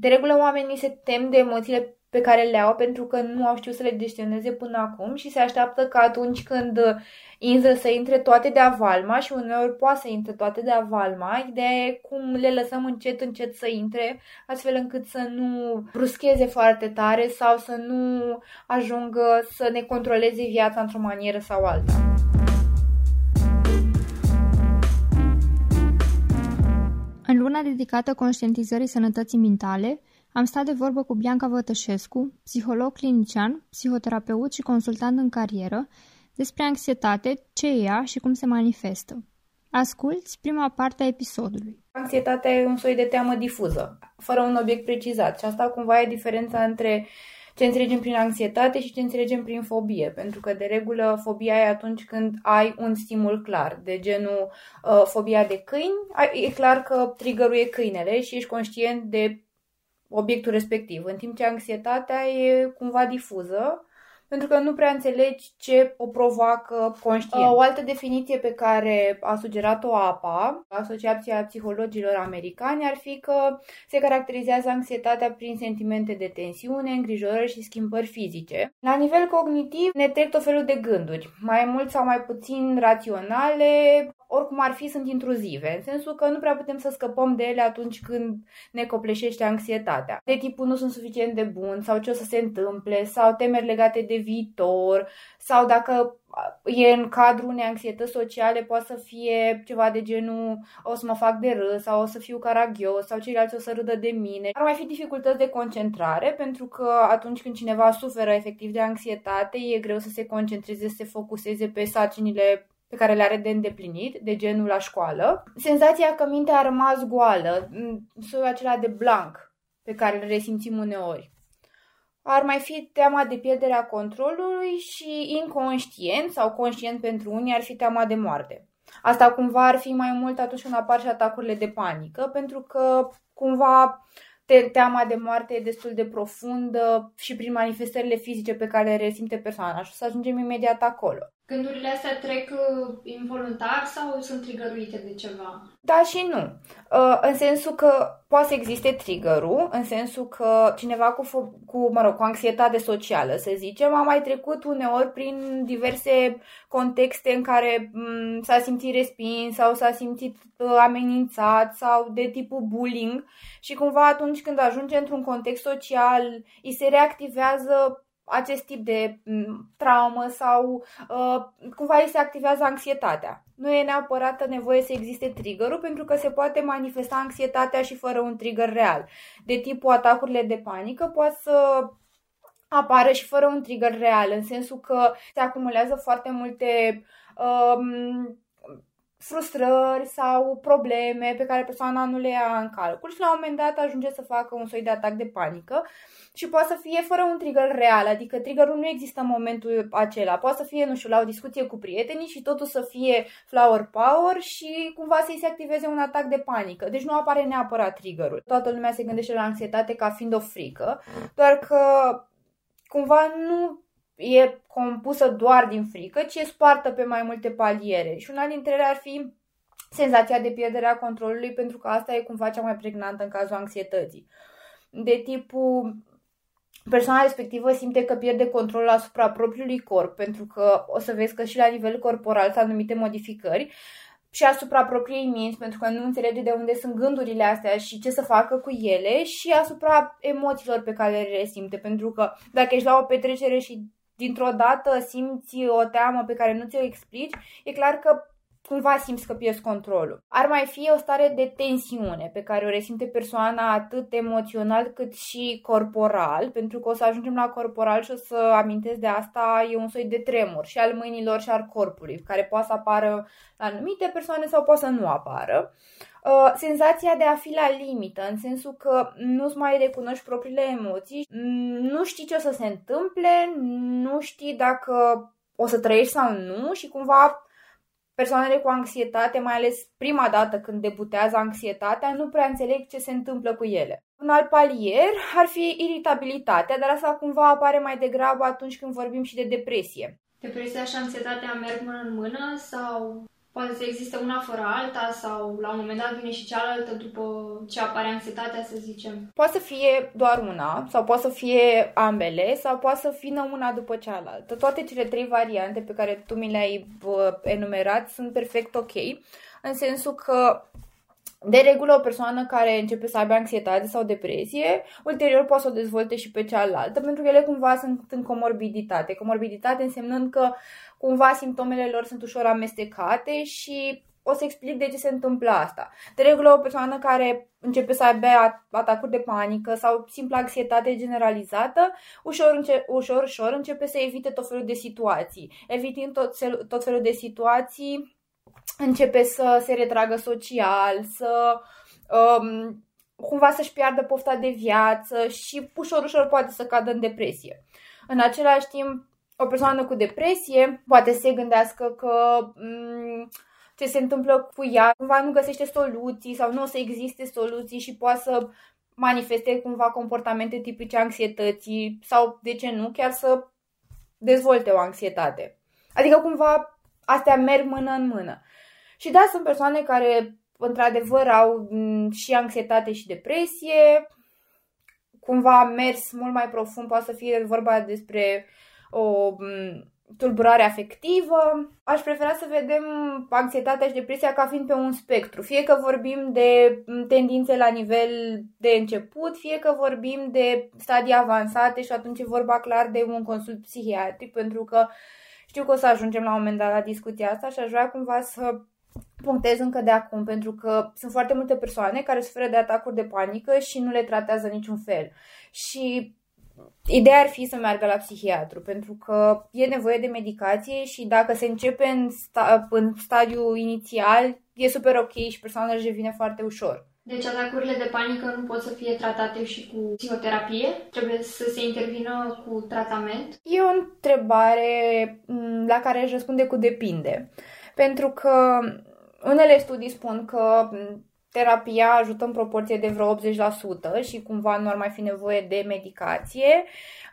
De regulă oamenii se tem de emoțiile pe care le au pentru că nu au știut să le gestioneze până acum și se așteaptă că atunci când intră să intre toate de avalma și uneori poate să intre toate de avalma, ideea e cum le lăsăm încet încet să intre astfel încât să nu bruscheze foarte tare sau să nu ajungă să ne controleze viața într-o manieră sau alta. Luna dedicată conștientizării sănătății mentale, am stat de vorbă cu Bianca Vătășescu, psiholog clinician, psihoterapeut și consultant în carieră, despre anxietate, ce e ea și cum se manifestă. Asculți prima parte a episodului. Anxietatea e un soi de teamă difuză, fără un obiect precizat și asta cumva e diferența între ce înțelegem prin anxietate și ce înțelegem prin fobie. Pentru că, de regulă, fobia e atunci când ai un stimul clar, de genul uh, fobia de câini. E clar că triggerul e câinele și ești conștient de obiectul respectiv, în timp ce anxietatea e cumva difuză pentru că nu prea înțelegi ce o provoacă conștient. O altă definiție pe care a sugerat-o APA, Asociația Psihologilor Americani, ar fi că se caracterizează anxietatea prin sentimente de tensiune, îngrijorări și schimbări fizice. La nivel cognitiv ne trec tot felul de gânduri, mai mult sau mai puțin raționale, oricum ar fi, sunt intruzive, în sensul că nu prea putem să scăpăm de ele atunci când ne copleșește anxietatea. De tipul nu sunt suficient de bun sau ce o să se întâmple sau temeri legate de viitor sau dacă e în cadrul unei anxietăți sociale, poate să fie ceva de genul o să mă fac de râs sau o să fiu caragios sau ceilalți o să râdă de mine. Ar mai fi dificultăți de concentrare pentru că atunci când cineva suferă efectiv de anxietate, e greu să se concentreze, să se focuseze pe sarcinile pe care le are de îndeplinit, de genul la școală. Senzația că mintea a rămas goală, soiul acela de blank pe care îl resimțim uneori. Ar mai fi teama de pierderea controlului și inconștient sau conștient pentru unii ar fi teama de moarte. Asta cumva ar fi mai mult atunci când apar și atacurile de panică, pentru că cumva teama de moarte e destul de profundă și prin manifestările fizice pe care le resimte persoana și o să ajungem imediat acolo. Gândurile astea trec uh, involuntar sau sunt trigăruite de ceva? Da și nu. Uh, în sensul că poate să existe triggerul, în sensul că cineva cu, cu, mă rog, cu anxietate socială, să zicem, a mai trecut uneori prin diverse contexte în care m- s-a simțit respins sau s-a simțit uh, amenințat sau de tipul bullying și cumva atunci când ajunge într-un context social, îi se reactivează acest tip de mm, traumă sau uh, cumva îi se activează anxietatea. Nu e neapărat nevoie să existe triggerul pentru că se poate manifesta anxietatea și fără un trigger real. De tipul atacurile de panică poate să apară și fără un trigger real, în sensul că se acumulează foarte multe um, frustrări sau probleme pe care persoana nu le ia în calcul și la un moment dat ajunge să facă un soi de atac de panică și poate să fie fără un trigger real, adică triggerul nu există în momentul acela. Poate să fie, nu știu, la o discuție cu prietenii și totul să fie flower power și cumva să-i se activeze un atac de panică. Deci nu apare neapărat triggerul. Toată lumea se gândește la anxietate ca fiind o frică, doar că cumva nu e compusă doar din frică, ci e spartă pe mai multe paliere. Și una dintre ele ar fi senzația de pierdere a controlului, pentru că asta e cumva cea mai pregnantă în cazul anxietății. De tipul persoana respectivă simte că pierde controlul asupra propriului corp, pentru că o să vezi că și la nivel corporal sunt anumite modificări și asupra propriei minți, pentru că nu înțelege de unde sunt gândurile astea și ce să facă cu ele și asupra emoțiilor pe care le resimte, pentru că dacă ești la o petrecere și dintr-o dată simți o teamă pe care nu ți-o explici, e clar că cumva simți că pierzi controlul. Ar mai fi o stare de tensiune pe care o resimte persoana atât emoțional cât și corporal, pentru că o să ajungem la corporal și o să amintesc de asta, e un soi de tremur și al mâinilor și al corpului, care poate să apară la anumite persoane sau poate să nu apară. Uh, senzația de a fi la limită, în sensul că nu-ți mai recunoști propriile emoții, nu știi ce o să se întâmple, nu știi dacă o să trăiești sau nu și cumva persoanele cu anxietate, mai ales prima dată când debutează anxietatea, nu prea înțeleg ce se întâmplă cu ele. Un alt palier ar fi iritabilitatea, dar asta cumva apare mai degrabă atunci când vorbim și de depresie. Depresia și anxietatea merg mână în mână sau Poate să existe una fără alta sau la un moment dat vine și cealaltă după ce apare anxietatea, să zicem? Poate să fie doar una sau poate să fie ambele sau poate să fie una după cealaltă. Toate cele trei variante pe care tu mi le-ai enumerat sunt perfect ok, în sensul că de regulă, o persoană care începe să aibă anxietate sau depresie, ulterior poate să o dezvolte și pe cealaltă, pentru că ele cumva sunt în comorbiditate. Comorbiditate însemnând că cumva simptomele lor sunt ușor amestecate și o să explic de ce se întâmplă asta. De regulă, o persoană care începe să aibă atacuri de panică sau simplă anxietate generalizată, ușor, înce- ușor, ușor începe să evite tot felul de situații. Evitând tot, tot felul de situații, începe să se retragă social, să um, cumva să-și piardă pofta de viață și ușor, ușor poate să cadă în depresie. În același timp, o persoană cu depresie poate să se gândească că um, ce se întâmplă cu ea, cumva nu găsește soluții sau nu o să existe soluții și poate să manifeste cumva comportamente tipice anxietății sau, de ce nu, chiar să dezvolte o anxietate. Adică cumva astea merg mână în mână. Și da, sunt persoane care într-adevăr au mm, și anxietate și depresie, cumva mers mult mai profund, poate să fie vorba despre o mm, tulburare afectivă. Aș prefera să vedem anxietatea și depresia ca fiind pe un spectru. Fie că vorbim de mm, tendințe la nivel de început, fie că vorbim de stadii avansate și atunci e vorba clar de un consult psihiatric, pentru că știu că o să ajungem la un moment dat la discuția asta și aș vrea cumva să punctez încă de acum, pentru că sunt foarte multe persoane care suferă de atacuri de panică și nu le tratează niciun fel. Și ideea ar fi să meargă la psihiatru, pentru că e nevoie de medicație și dacă se începe în, sta- în stadiu inițial, e super ok și persoana își revine foarte ușor. Deci atacurile de panică nu pot să fie tratate și cu psihoterapie? Trebuie să se intervină cu tratament? E o întrebare mm, la care își răspunde cu depinde. Pentru că unele studii spun că terapia ajută în proporție de vreo 80% și cumva nu ar mai fi nevoie de medicație.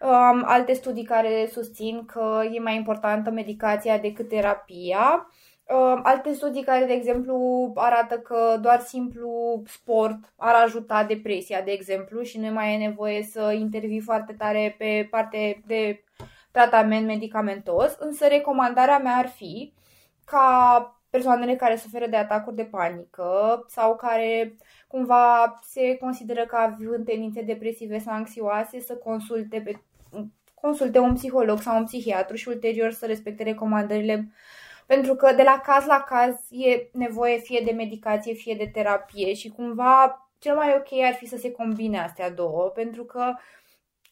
Um, alte studii care susțin că e mai importantă medicația decât terapia. Um, alte studii care, de exemplu, arată că doar simplu sport ar ajuta depresia, de exemplu, și nu mai e nevoie să intervii foarte tare pe parte de tratament medicamentos, însă recomandarea mea ar fi ca persoanele care suferă de atacuri de panică sau care cumva se consideră că având tendințe depresive sau anxioase să consulte, pe, consulte un psiholog sau un psihiatru și ulterior să respecte recomandările. Pentru că de la caz la caz e nevoie fie de medicație, fie de terapie și cumva cel mai ok ar fi să se combine astea două, pentru că uh,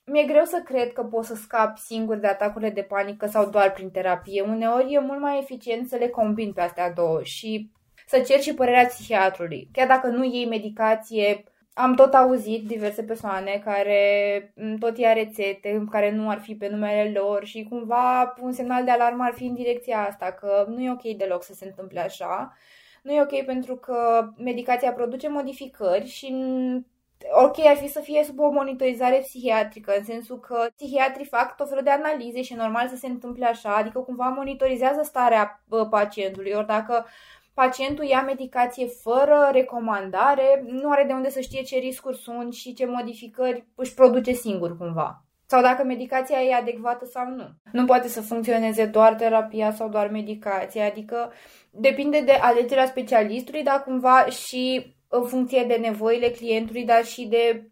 mi-e greu să cred că poți să scapi singur de atacurile de panică sau doar prin terapie. Uneori e mult mai eficient să le combin pe astea două și să cer și părerea psihiatrului. Chiar dacă nu iei medicație, am tot auzit diverse persoane care tot ia rețete care nu ar fi pe numele lor și cumva un semnal de alarmă ar fi în direcția asta, că nu e ok deloc să se întâmple așa. Nu e ok pentru că medicația produce modificări și ok ar fi să fie sub o monitorizare psihiatrică, în sensul că psihiatrii fac tot felul de analize și e normal să se întâmple așa, adică cumva monitorizează starea pacientului, ori dacă pacientul ia medicație fără recomandare, nu are de unde să știe ce riscuri sunt și ce modificări își produce singur cumva. Sau dacă medicația e adecvată sau nu. Nu poate să funcționeze doar terapia sau doar medicația, adică depinde de alegerea specialistului, dar cumva și în funcție de nevoile clientului, dar și de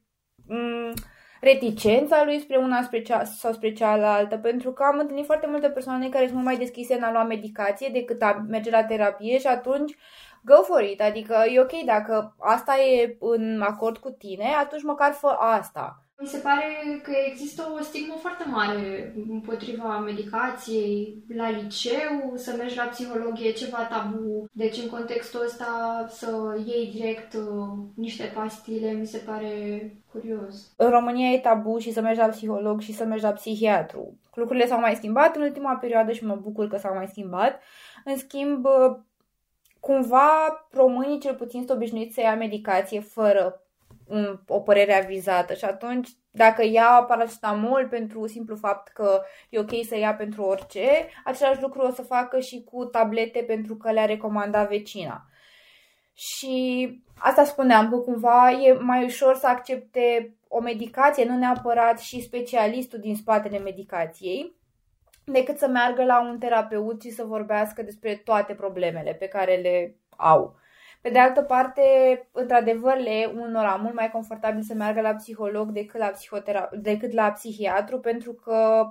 m- reticența lui spre una spre cea, sau spre cealaltă, pentru că am întâlnit foarte multe persoane care sunt mult mai deschise în a lua medicație decât a merge la terapie și atunci go for it, adică e ok dacă asta e în acord cu tine, atunci măcar fă asta. Mi se pare că există o stigmă foarte mare împotriva medicației la liceu, să mergi la psihologie, ceva tabu. Deci în contextul ăsta să iei direct uh, niște pastile mi se pare curios. În România e tabu și să mergi la psiholog și să mergi la psihiatru. Lucrurile s-au mai schimbat în ultima perioadă și mă bucur că s-au mai schimbat. În schimb, cumva românii cel puțin sunt obișnuiți să ia medicație fără un, o părere avizată și atunci dacă ia paracetamol pentru simplu fapt că e ok să ia pentru orice, același lucru o să facă și cu tablete pentru că le-a recomandat vecina. Și asta spuneam, că cumva e mai ușor să accepte o medicație, nu neapărat și specialistul din spatele medicației, decât să meargă la un terapeut și să vorbească despre toate problemele pe care le au. Pe de altă parte, într-adevăr, le e unora mult mai confortabil să meargă la psiholog decât la, psihotera- decât la psihiatru, pentru că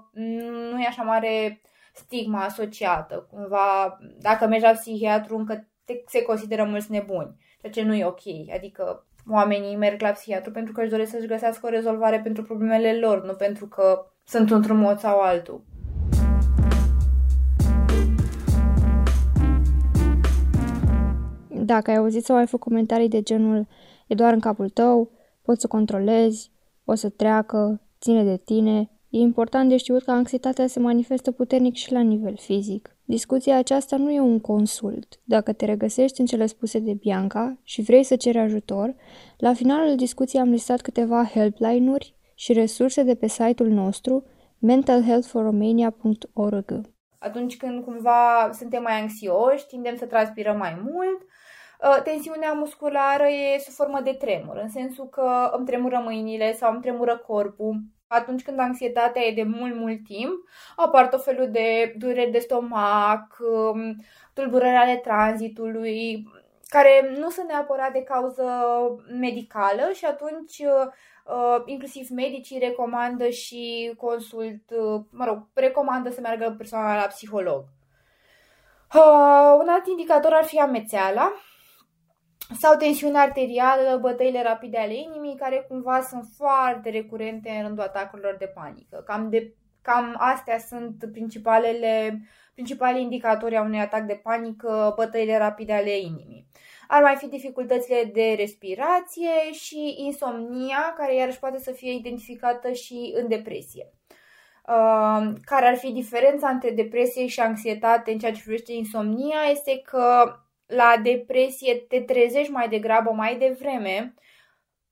nu e așa mare stigma asociată. Cumva, dacă mergi la psihiatru, încă te, se consideră mulți nebuni, ceea ce nu e ok. Adică oamenii merg la psihiatru pentru că își doresc să-și găsească o rezolvare pentru problemele lor, nu pentru că sunt într-un mod sau altul. Dacă ai auzit sau ai făcut comentarii de genul e doar în capul tău, poți să controlezi, o să treacă, ține de tine, e important de știut că anxietatea se manifestă puternic și la nivel fizic. Discuția aceasta nu e un consult. Dacă te regăsești în cele spuse de Bianca și vrei să ceri ajutor, la finalul discuției am listat câteva helpline-uri și resurse de pe site-ul nostru mentalhealthforromania.org. Atunci când cumva suntem mai anxioși, tindem să transpirăm mai mult, Uh, tensiunea musculară e sub formă de tremur, în sensul că îmi tremură mâinile sau îmi tremură corpul. Atunci când anxietatea e de mult, mult timp, apar tot felul de dureri de stomac, um, tulburări ale tranzitului, care nu sunt neapărat de cauză medicală și atunci uh, inclusiv medicii recomandă și consult, uh, mă rog, recomandă să meargă persoana la psiholog. Un alt indicator ar fi amețeala, sau tensiunea arterială, bătăile rapide ale inimii, care cumva sunt foarte recurente în rândul atacurilor de panică. Cam, de, cam astea sunt principalele, principalele indicatori a unui atac de panică, bătăile rapide ale inimii. Ar mai fi dificultățile de respirație și insomnia, care iarăși poate să fie identificată și în depresie. Uh, care ar fi diferența între depresie și anxietate în ceea ce privește insomnia este că la depresie te trezești mai degrabă mai devreme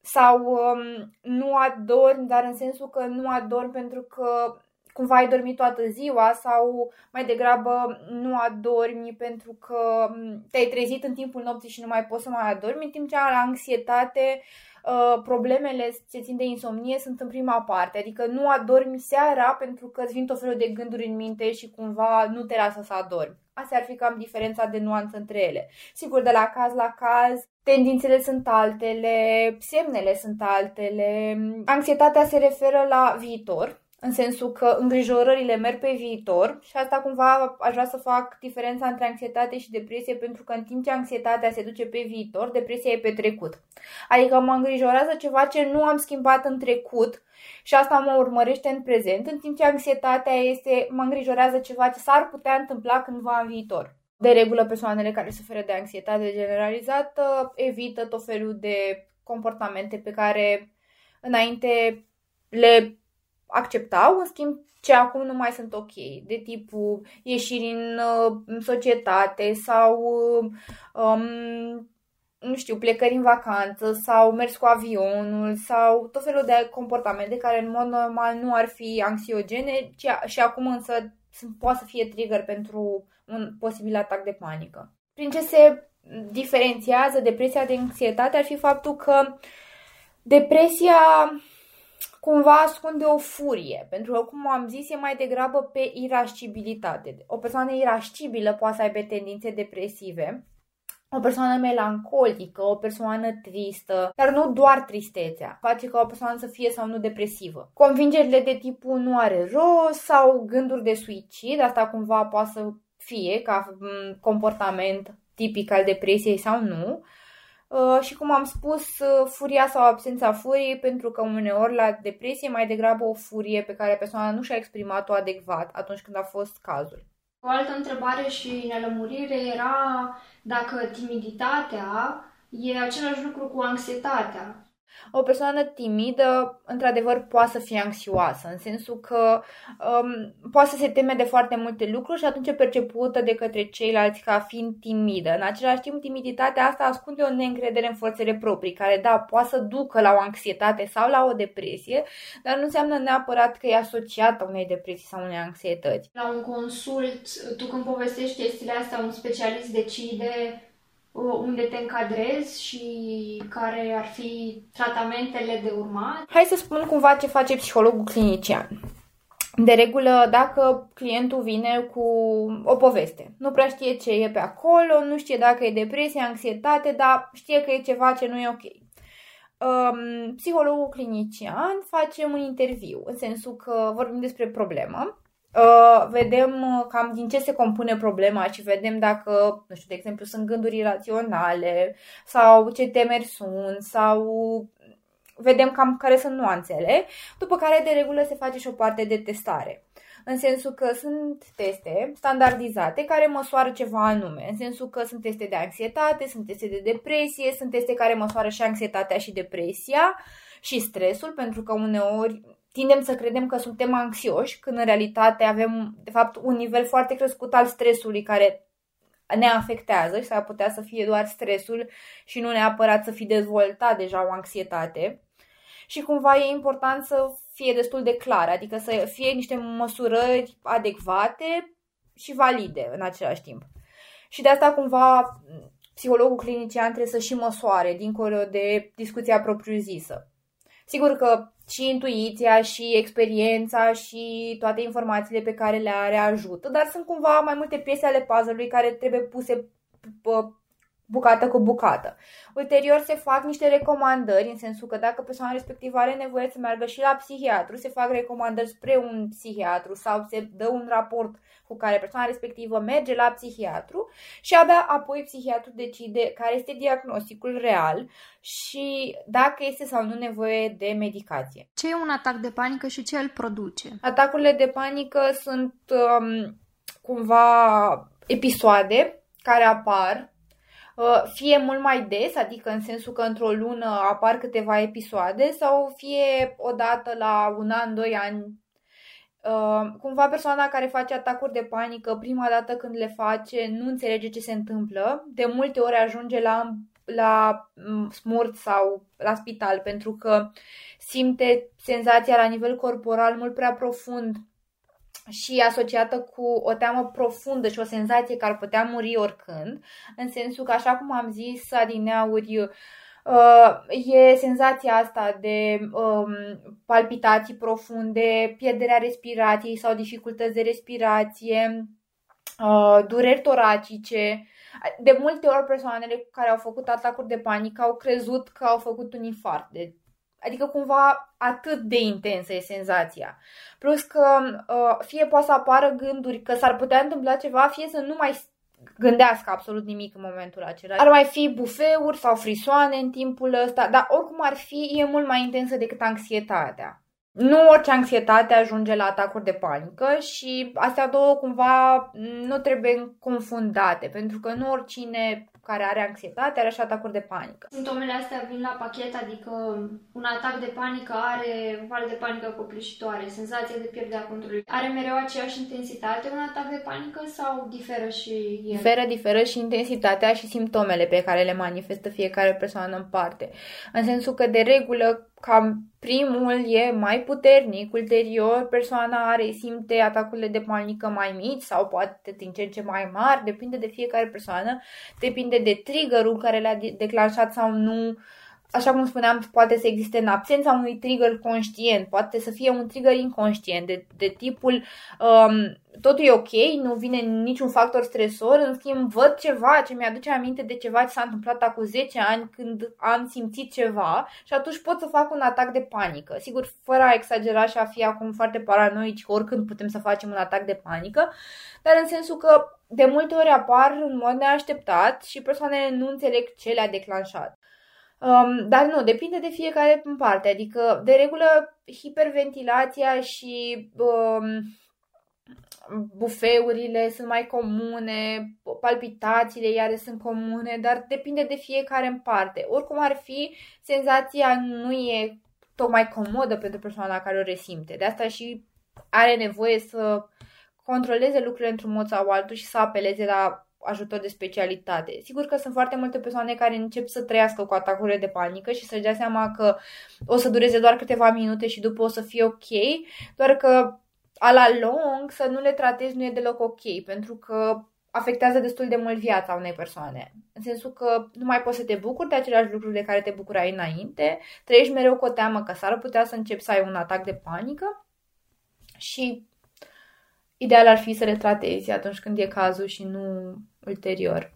sau um, nu adormi, dar în sensul că nu adormi pentru că cumva ai dormit toată ziua sau mai degrabă nu adormi pentru că um, te-ai trezit în timpul nopții și nu mai poți să mai adormi, în timp ce la anxietate uh, problemele ce țin de insomnie sunt în prima parte, adică nu adormi seara pentru că îți vin tot felul de gânduri în minte și cumva nu te lasă să adormi. Asta ar fi cam diferența de nuanță între ele. Sigur, de la caz la caz, tendințele sunt altele, semnele sunt altele. Anxietatea se referă la viitor, în sensul că îngrijorările merg pe viitor și asta cumva aș vrea să fac diferența între anxietate și depresie pentru că în timp ce anxietatea se duce pe viitor, depresia e pe trecut. Adică mă îngrijorează ceva ce nu am schimbat în trecut și asta mă urmărește în prezent, în timp ce anxietatea este, mă îngrijorează ceva ce s-ar putea întâmpla cândva în viitor. De regulă, persoanele care suferă de anxietate generalizată evită tot felul de comportamente pe care înainte le acceptau, în schimb ce acum nu mai sunt ok, de tipul ieșiri în, în societate sau um, nu știu, plecări în vacanță sau mers cu avionul sau tot felul de comportamente care în mod normal nu ar fi anxiogene ci, și acum însă poate să fie trigger pentru un posibil atac de panică. Prin ce se diferențiază depresia de anxietate ar fi faptul că depresia cumva ascunde o furie, pentru că, cum am zis, e mai degrabă pe irascibilitate. O persoană irascibilă poate să aibă tendințe depresive, o persoană melancolică, o persoană tristă, dar nu doar tristețea, face ca o persoană să fie sau nu depresivă. Convingerile de tipul nu are rost sau gânduri de suicid, asta cumva poate să fie ca comportament tipic al depresiei sau nu. Uh, și cum am spus, uh, furia sau absența furiei, pentru că uneori la depresie mai degrabă o furie pe care persoana nu și-a exprimat-o adecvat atunci când a fost cazul. O altă întrebare și nelămurire era dacă timiditatea e același lucru cu anxietatea. O persoană timidă, într-adevăr, poate să fie anxioasă, în sensul că um, poate să se teme de foarte multe lucruri și atunci e percepută de către ceilalți ca fiind timidă. În același timp, timiditatea asta ascunde o neîncredere în forțele proprii, care, da, poate să ducă la o anxietate sau la o depresie, dar nu înseamnă neapărat că e asociată unei depresii sau unei anxietăți. La un consult, tu când povestești chestiile astea, un specialist decide unde te încadrezi și care ar fi tratamentele de urmat? Hai să spun cumva ce face psihologul clinician. De regulă, dacă clientul vine cu o poveste, nu prea știe ce e pe acolo, nu știe dacă e depresie, anxietate, dar știe că e ceva ce nu e ok. Um, psihologul clinician face un interviu, în sensul că vorbim despre problemă, Uh, vedem uh, cam din ce se compune problema și vedem dacă, nu știu, de exemplu, sunt gânduri iraționale sau ce temeri sunt sau vedem cam care sunt nuanțele, după care de regulă se face și o parte de testare. În sensul că sunt teste standardizate care măsoară ceva anume. În sensul că sunt teste de anxietate, sunt teste de depresie, sunt teste care măsoară și anxietatea și depresia și stresul, pentru că uneori tindem să credem că suntem anxioși, când în realitate avem, de fapt, un nivel foarte crescut al stresului care ne afectează și s-ar putea să fie doar stresul și nu neapărat să fi dezvoltat deja o anxietate. Și cumva e important să fie destul de clar, adică să fie niște măsurări adecvate și valide în același timp. Și de asta cumva psihologul clinician trebuie să și măsoare, dincolo de discuția propriu-zisă. Sigur că și intuiția și experiența și toate informațiile pe care le are ajută, dar sunt cumva mai multe piese ale puzzle-ului care trebuie puse bucată cu bucată. Ulterior se fac niște recomandări, în sensul că dacă persoana respectivă are nevoie să meargă și la psihiatru, se fac recomandări spre un psihiatru sau se dă un raport cu care persoana respectivă merge la psihiatru și abia apoi psihiatru decide care este diagnosticul real și dacă este sau nu nevoie de medicație. Ce e un atac de panică și ce îl produce? Atacurile de panică sunt um, cumva episoade care apar Uh, fie mult mai des, adică în sensul că într-o lună apar câteva episoade, sau fie o dată la un an, doi ani. Uh, cumva persoana care face atacuri de panică prima dată când le face nu înțelege ce se întâmplă, de multe ori ajunge la, la mm, smurt sau la spital pentru că simte senzația la nivel corporal mult prea profund și asociată cu o teamă profundă și o senzație că ar putea muri oricând, în sensul că, așa cum am zis adineauri, uh, e senzația asta de um, palpitații profunde, pierderea respirației sau dificultăți de respirație, uh, dureri toracice. De multe ori persoanele care au făcut atacuri de panică au crezut că au făcut un infart de Adică cumva atât de intensă e senzația. Plus că uh, fie poate să apară gânduri că s-ar putea întâmpla ceva, fie să nu mai gândească absolut nimic în momentul acela. Ar mai fi bufeuri sau frisoane în timpul ăsta, dar oricum ar fi, e mult mai intensă decât anxietatea. Nu orice anxietate ajunge la atacuri de panică și astea două cumva nu trebuie confundate, pentru că nu oricine care are anxietate, are și atacuri de panică. Simptomele astea vin la pachet, adică un atac de panică are val de panică copleșitoare, senzație de pierdere a controlului. Are mereu aceeași intensitate un atac de panică sau diferă și el? Diferă, diferă și intensitatea și simptomele pe care le manifestă fiecare persoană în parte. În sensul că, de regulă, cam primul e mai puternic, ulterior persoana are, simte atacurile de panică mai mici sau poate din ce în ce mai mari, depinde de fiecare persoană, depinde de triggerul care le-a declanșat sau nu așa cum spuneam, poate să existe în absența unui trigger conștient, poate să fie un trigger inconștient, de, de tipul um, totul e ok, nu vine niciun factor stresor, în schimb văd ceva ce mi-aduce aminte de ceva ce s-a întâmplat acum 10 ani când am simțit ceva și atunci pot să fac un atac de panică. Sigur, fără a exagera și a fi acum foarte paranoici, oricând putem să facem un atac de panică, dar în sensul că de multe ori apar în mod neașteptat și persoanele nu înțeleg ce le-a declanșat. Um, dar nu, depinde de fiecare în parte. Adică, de regulă, hiperventilația și um, bufeurile sunt mai comune, palpitațiile iare sunt comune, dar depinde de fiecare în parte. Oricum ar fi, senzația nu e tocmai comodă pentru persoana care o resimte. De asta și are nevoie să controleze lucrurile într-un mod sau altul și să apeleze la ajutor de specialitate. Sigur că sunt foarte multe persoane care încep să trăiască cu atacurile de panică și să-și dea seama că o să dureze doar câteva minute și după o să fie ok, doar că a la long să nu le tratezi nu e deloc ok, pentru că afectează destul de mult viața unei persoane. În sensul că nu mai poți să te bucuri de aceleași lucruri de care te bucurai înainte, trăiești mereu cu o teamă că s-ar putea să începi să ai un atac de panică și ideal ar fi să le tratezi atunci când e cazul și nu ulterior.